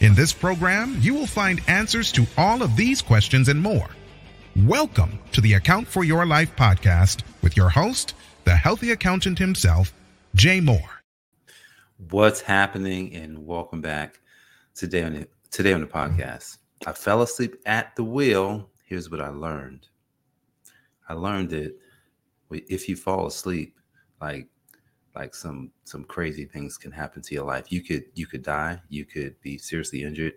In this program, you will find answers to all of these questions and more. Welcome to the Account for Your Life podcast with your host, the healthy accountant himself, Jay Moore. What's happening, and welcome back today on the, today on the podcast. I fell asleep at the wheel. Here's what I learned. I learned that if you fall asleep, like like some some crazy things can happen to your life. You could you could die, you could be seriously injured,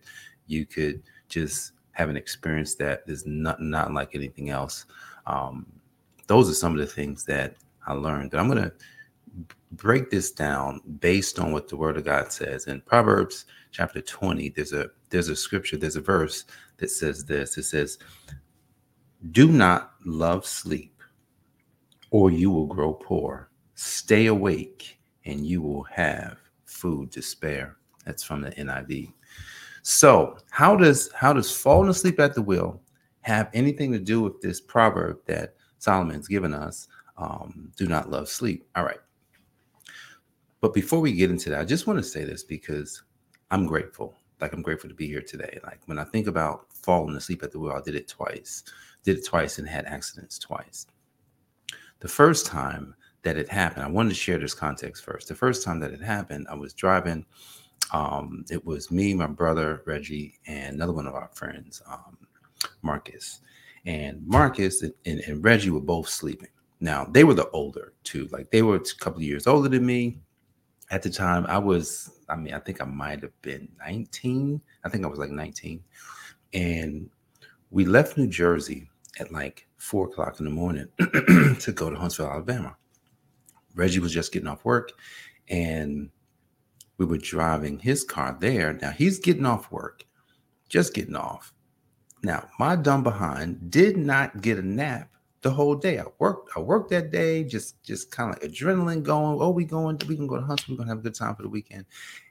you could just have an experience that is not not like anything else. Um, those are some of the things that I learned. But I'm gonna break this down based on what the Word of God says in Proverbs chapter 20. There's a there's a scripture, there's a verse that says this. It says, "Do not love sleep, or you will grow poor." Stay awake and you will have food to spare. That's from the NIV. So, how does how does falling asleep at the wheel have anything to do with this proverb that Solomon's given us? Um, do not love sleep. All right. But before we get into that, I just want to say this because I'm grateful. Like I'm grateful to be here today. Like when I think about falling asleep at the wheel, I did it twice. Did it twice and had accidents twice. The first time that it happened, I wanted to share this context first. The first time that it happened, I was driving. Um, it was me, my brother Reggie, and another one of our friends, um, Marcus. And Marcus and, and, and, Reggie were both sleeping. Now they were the older two, like they were a couple of years older than me. At the time, I was, I mean, I think I might have been 19. I think I was like 19. And we left New Jersey at like four o'clock in the morning to go to Huntsville, Alabama. Reggie was just getting off work and we were driving his car there. Now he's getting off work, just getting off. Now, my dumb behind did not get a nap the whole day. I worked, I worked that day, just just kind of like adrenaline going. Oh, we going, we can go to Huntsville, we're gonna have a good time for the weekend.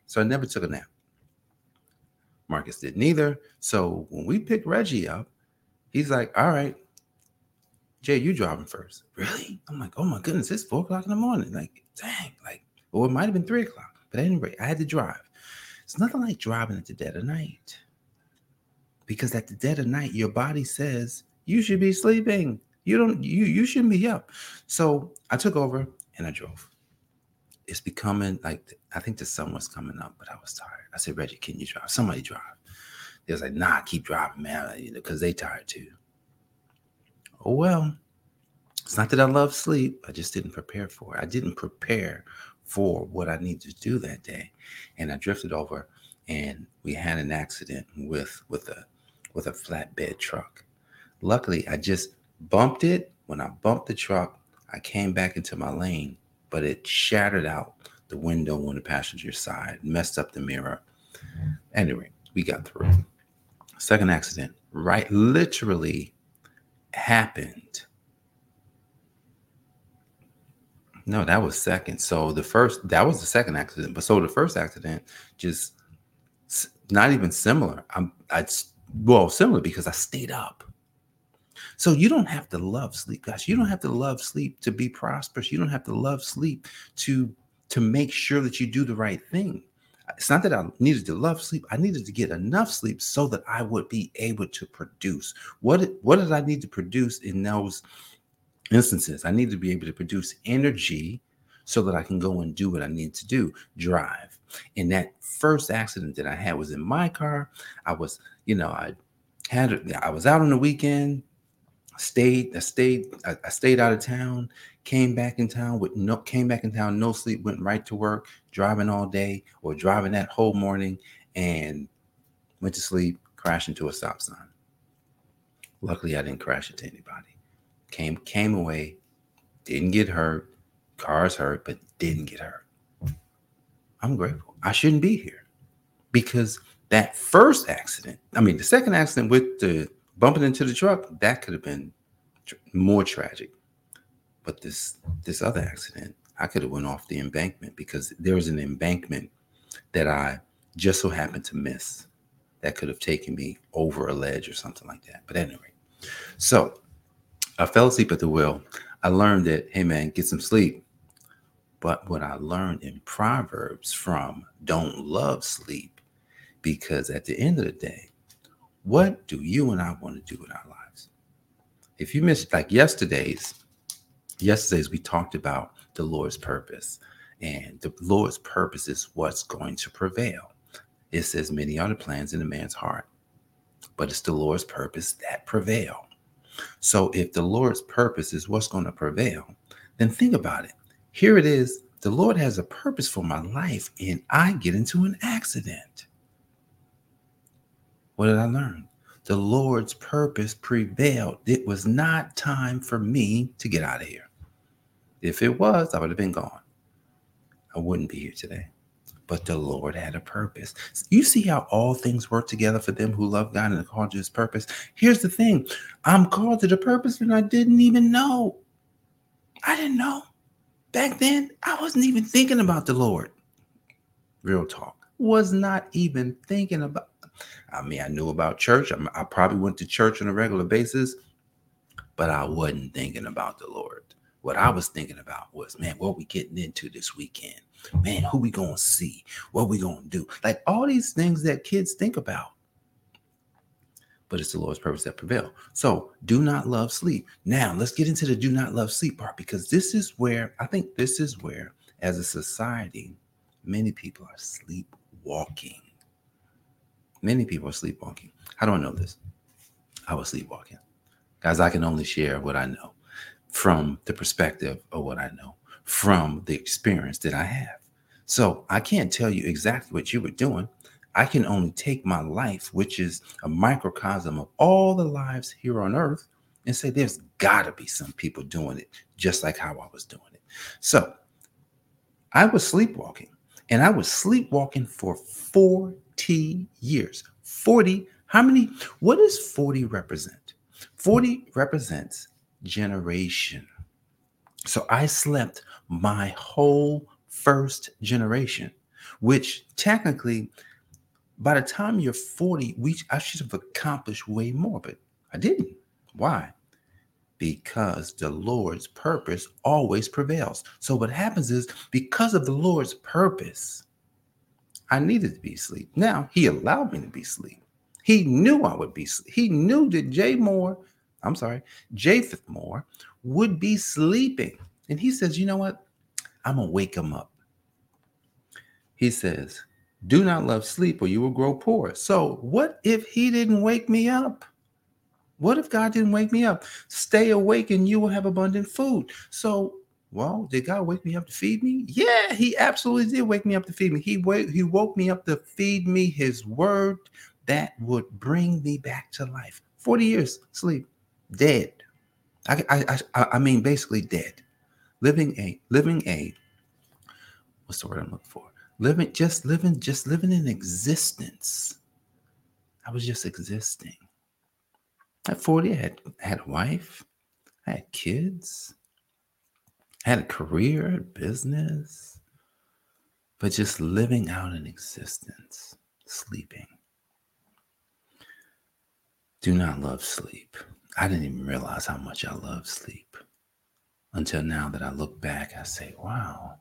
So I never took a nap. Marcus didn't either. So when we picked Reggie up, he's like, all right, Jay, you driving first. Really? I'm like, oh my goodness, it's four o'clock in the morning. Like, dang, like, or it might have been three o'clock. But anyway, I had to drive. It's nothing like driving at the dead of night. Because at the dead of night, your body says you should be sleeping. You don't, you you shouldn't be up. So I took over and I drove. It's becoming like I think the sun was coming up, but I was tired. I said, Reggie, can you drive? Somebody drive. They was like, nah, keep driving, man, You know, because they tired too oh well it's not that i love sleep i just didn't prepare for it. I didn't prepare for what i needed to do that day. And i drifted over and we had an accident with with a with a flatbed truck. Luckily i just bumped it. When i bumped the truck i came back into my lane but it shattered out the window on the passenger side messed up the mirror. Mm-hmm. Anyway we got through. Second accident right literally happened. No, that was second. So the first that was the second accident. But so the first accident just not even similar. I'm I well similar because I stayed up. So you don't have to love sleep, guys. You don't have to love sleep to be prosperous. You don't have to love sleep to to make sure that you do the right thing it's not that I needed to love sleep. I needed to get enough sleep so that I would be able to produce. What what did I need to produce in those instances? I needed to be able to produce energy so that I can go and do what I need to do, drive. And that first accident that I had was in my car. I was, you know, I had I was out on the weekend, stayed, I stayed, I, I stayed out of town, came back in town with no came back in town, no sleep, went right to work, driving all day or driving that whole morning and went to sleep, crashed into a stop sign. Luckily, I didn't crash into anybody. Came came away, didn't get hurt. Cars hurt, but didn't get hurt. I'm grateful. I shouldn't be here because that first accident, I mean, the second accident with the bumping into the truck, that could have been tr- more tragic. But this this other accident, I could have went off the embankment because there was an embankment that I just so happened to miss that could have taken me over a ledge or something like that. But anyway, so I fell asleep at the wheel. I learned that, hey man, get some sleep. But what I learned in Proverbs from don't love sleep, because at the end of the day, what do you and I want to do in our lives? If you missed like yesterday's, yesterday's we talked about the Lord's purpose. And the Lord's purpose is what's going to prevail. It says, Many are the plans in a man's heart, but it's the Lord's purpose that prevail. So if the Lord's purpose is what's going to prevail, then think about it. Here it is. The Lord has a purpose for my life, and I get into an accident. What did I learn? The Lord's purpose prevailed. It was not time for me to get out of here. If it was, I would have been gone. I wouldn't be here today. But the Lord had a purpose. You see how all things work together for them who love God and are called to his purpose. Here's the thing I'm called to the purpose and I didn't even know. I didn't know. Back then, I wasn't even thinking about the Lord. Real talk. Was not even thinking about. I mean, I knew about church. I, I probably went to church on a regular basis, but I wasn't thinking about the Lord. What I was thinking about was, man, what we getting into this weekend? Man, who we gonna see? What we gonna do? Like all these things that kids think about. But it's the Lord's purpose that prevail. So do not love sleep. Now let's get into the do not love sleep part because this is where I think this is where, as a society, many people are sleepwalking. Many people are sleepwalking. How do I know this? I was sleepwalking. Guys, I can only share what I know from the perspective of what I know, from the experience that I have. So I can't tell you exactly what you were doing. I can only take my life, which is a microcosm of all the lives here on earth, and say there's got to be some people doing it just like how I was doing it. So I was sleepwalking, and I was sleepwalking for 40 years. 40, how many? What does 40 represent? 40 represents generation. So I slept my whole first generation, which technically, by the time you're 40, we I should have accomplished way more, but I didn't. Why? Because the Lord's purpose always prevails. So what happens is because of the Lord's purpose, I needed to be asleep. Now he allowed me to be asleep. He knew I would be. He knew that Jay Moore I'm sorry, Japheth Moore would be sleeping. And he says, You know what? I'm going to wake him up. He says, Do not love sleep or you will grow poor. So, what if he didn't wake me up? What if God didn't wake me up? Stay awake and you will have abundant food. So, well, did God wake me up to feed me? Yeah, he absolutely did wake me up to feed me. He wake, he woke me up to feed me his word that would bring me back to life. 40 years sleep dead. I, I, I, mean, basically dead. Living a, living a, what's the word I'm looking for? Living, just living, just living in existence. I was just existing. At 40, I had, I had a wife, I had kids, had a career, business, but just living out an existence, sleeping. Do not love sleep. I didn't even realize how much I love sleep until now that I look back, I say, wow,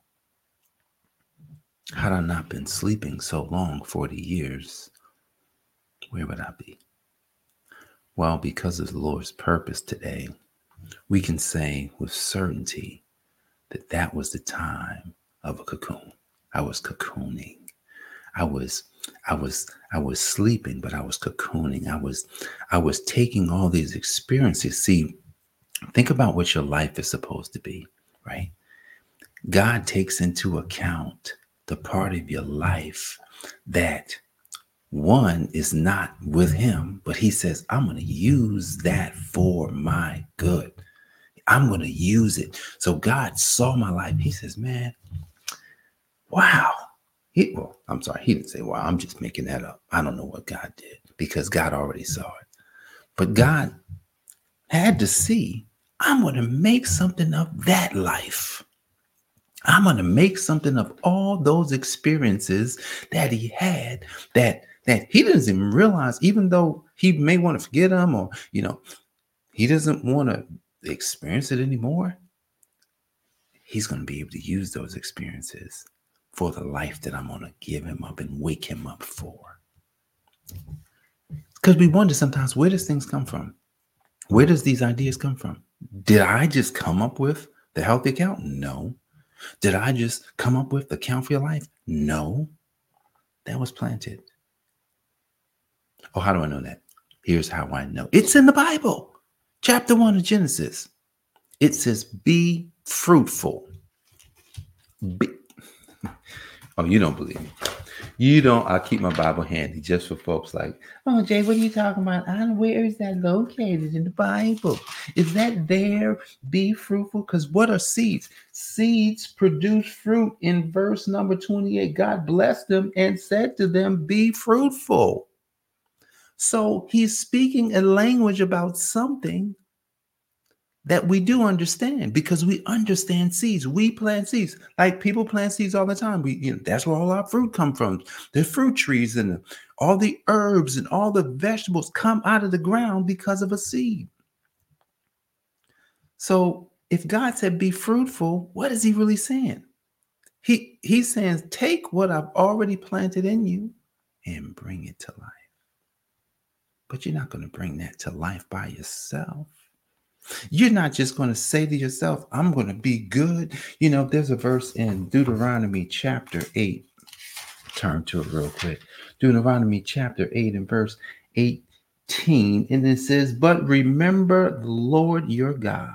had I not been sleeping so long 40 years, where would I be? Well, because of the Lord's purpose today, we can say with certainty that that was the time of a cocoon. I was cocooning. I was I was I was sleeping, but I was cocooning. I was I was taking all these experiences. See, think about what your life is supposed to be, right? God takes into account the part of your life that one is not with him, but he says, I'm going to use that for my good. I'm going to use it. So God saw my life. He says, Man, wow, he, well, I'm sorry, he didn't say, wow. I'm just making that up. I don't know what God did because God already saw it. But God had to see, I'm going to make something of that life. I'm going to make something of all those experiences that he had that that he doesn't even realize, even though he may want to forget them or, you know, he doesn't want to experience it anymore. He's going to be able to use those experiences for the life that I'm going to give him up and wake him up for. Because we wonder sometimes where does things come from? Where does these ideas come from? Did I just come up with the healthy account? No. Did I just come up with the count for your life? No. That was planted. Oh, how do I know that? Here's how I know. It's in the Bible. Chapter 1 of Genesis. It says, Be fruitful. Be. Oh, you don't believe me. You don't. I keep my Bible handy just for folks like, oh, Jay, what are you talking about? I, where is that located in the Bible? Is that there? Be fruitful. Because what are seeds? Seeds produce fruit. In verse number 28, God blessed them and said to them, Be fruitful. So he's speaking a language about something that we do understand because we understand seeds. We plant seeds. Like people plant seeds all the time. We, you know, that's where all our fruit come from. The fruit trees and all the herbs and all the vegetables come out of the ground because of a seed. So if God said be fruitful, what is he really saying? He he's saying take what I've already planted in you and bring it to life. But you're not going to bring that to life by yourself. You're not just going to say to yourself, I'm going to be good. You know, there's a verse in Deuteronomy chapter 8. Turn to it real quick. Deuteronomy chapter 8 and verse 18. And it says, But remember the Lord your God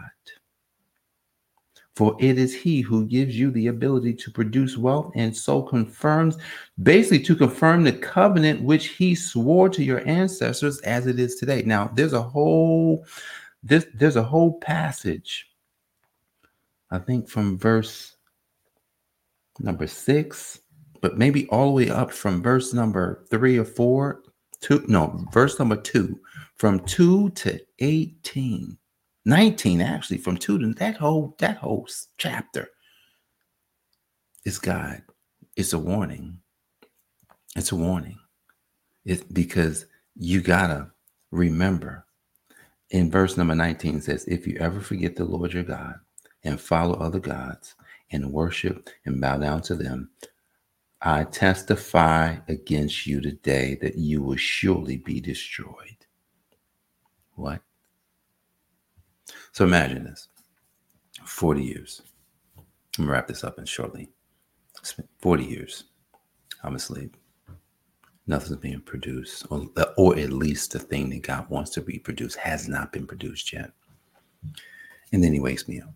for it is he who gives you the ability to produce wealth and so confirms, basically, to confirm the covenant which he swore to your ancestors as it is today. Now, there's a whole this there's a whole passage, I think from verse number six, but maybe all the way up from verse number three or four, two, no, verse number two, from two to 18 19 actually from two to that whole that whole chapter is God. It's a warning. It's a warning. It's because you gotta remember in verse number 19 says, if you ever forget the Lord your God and follow other gods and worship and bow down to them, I testify against you today that you will surely be destroyed. What? So imagine this 40 years. I'm going to wrap this up in shortly. 40 years. I'm asleep. Nothing's being produced, or, or at least the thing that God wants to be produced has not been produced yet. And then he wakes me up.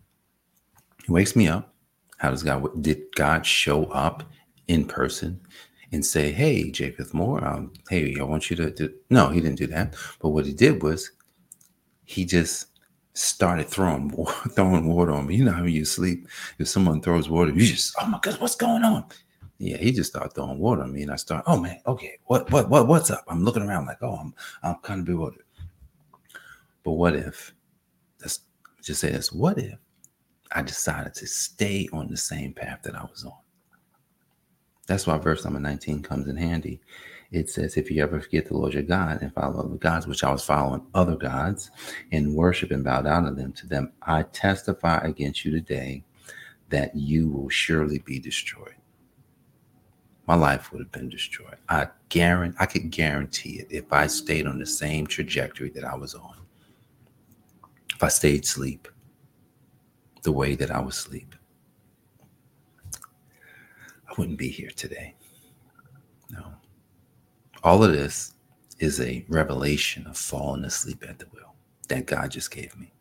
He wakes me up. How does God, did God show up in person and say, Hey, Japheth Moore, um, hey, I want you to do. No, he didn't do that. But what he did was he just started throwing throwing water on me. You know how you sleep, if someone throws water, you just, oh my God, what's going on? Yeah, he just started throwing water on me, and I start, oh man, okay, what what what what's up? I'm looking around like, oh, I'm I'm kind of bewildered. But what if? Let's just say this. What if I decided to stay on the same path that I was on? That's why verse number 19 comes in handy it says, If you ever forget the Lord your God and follow other gods, which I was following other gods and worship and bow down to them, to them, I testify against you today that you will surely be destroyed. My life would have been destroyed. I guarantee I could guarantee it if I stayed on the same trajectory that I was on. If I stayed asleep the way that I was asleep. I wouldn't be here today. All of this is a revelation of falling asleep at the wheel that God just gave me.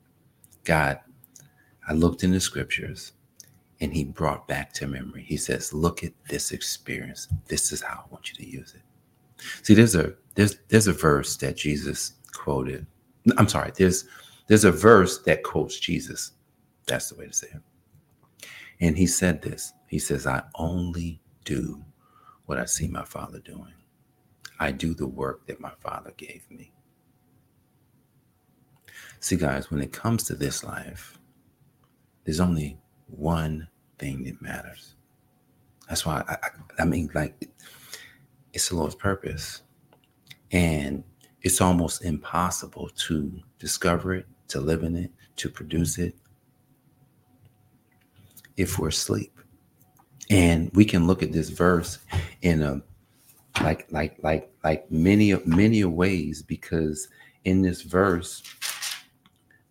God, I looked in the scriptures and he brought back to memory. He says, look at this experience. This is how I want you to use it. See, there's a there's there's a verse that Jesus quoted. I'm sorry, there's there's a verse that quotes Jesus. That's the way to say it. And he said this. He says, I only do what I see my father doing. I do the work that my Father gave me. See, guys, when it comes to this life, there's only one thing that matters. That's why I, I, I mean, like, it's the Lord's purpose. And it's almost impossible to discover it, to live in it, to produce it if we're asleep. And we can look at this verse in a like like like like many many ways because in this verse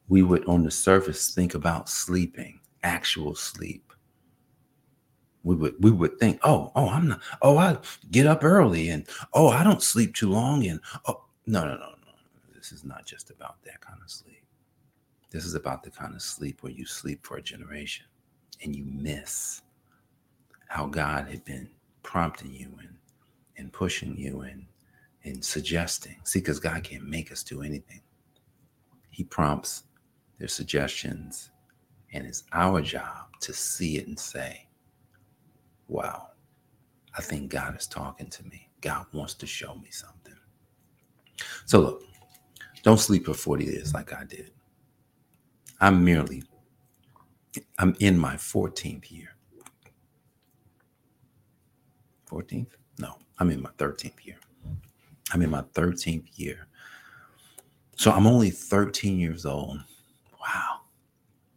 we would on the surface think about sleeping, actual sleep. We would we would think, oh, oh, I'm not, oh, I get up early and oh, I don't sleep too long. And oh no, no, no, no. This is not just about that kind of sleep. This is about the kind of sleep where you sleep for a generation and you miss how God had been prompting you and and pushing you and and suggesting. See, because God can't make us do anything. He prompts their suggestions, and it's our job to see it and say, Wow, I think God is talking to me. God wants to show me something. So look, don't sleep for 40 years like I did. I'm merely, I'm in my 14th year. 14th? No, I'm in my 13th year. I'm in my 13th year. So I'm only 13 years old. Wow.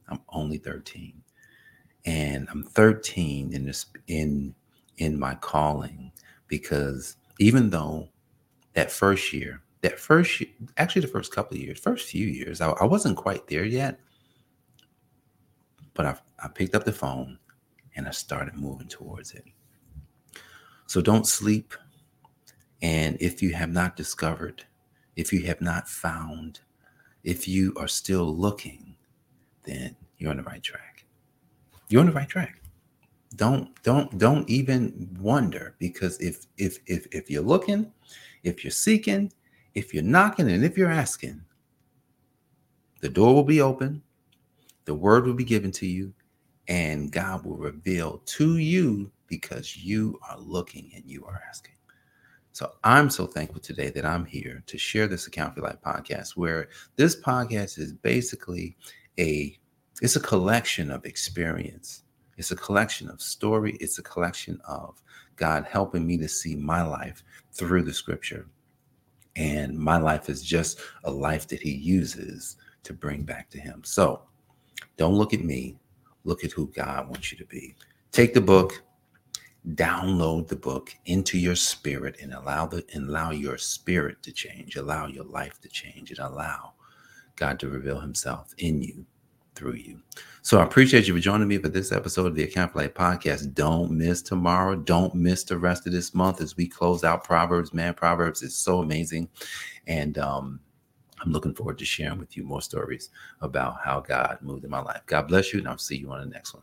I'm only 13. And I'm 13 in this in in my calling because even though that first year, that first year, actually the first couple of years, first few years, I, I wasn't quite there yet. But I, I picked up the phone and I started moving towards it. So don't sleep. And if you have not discovered, if you have not found, if you are still looking, then you're on the right track. You're on the right track. Don't don't don't even wonder because if if if if you're looking, if you're seeking, if you're knocking, and if you're asking, the door will be open, the word will be given to you, and God will reveal to you because you are looking and you are asking. So I'm so thankful today that I'm here to share this Account for Life podcast, where this podcast is basically a it's a collection of experience. It's a collection of story. It's a collection of God helping me to see my life through the scripture. And my life is just a life that he uses to bring back to him. So don't look at me. Look at who God wants you to be. Take the book, download the book into your spirit and allow the and allow your spirit to change. Allow your life to change and allow god to reveal himself in you through you. So i appreciate you for joining me for this episode of the account play podcast. Don't miss tomorrow. Don't miss the rest of this month as we close out proverbs. Man proverbs is so amazing. And um I'm looking forward to sharing with you more stories about how God moved in my life. God bless you, and I'll see you on the next one.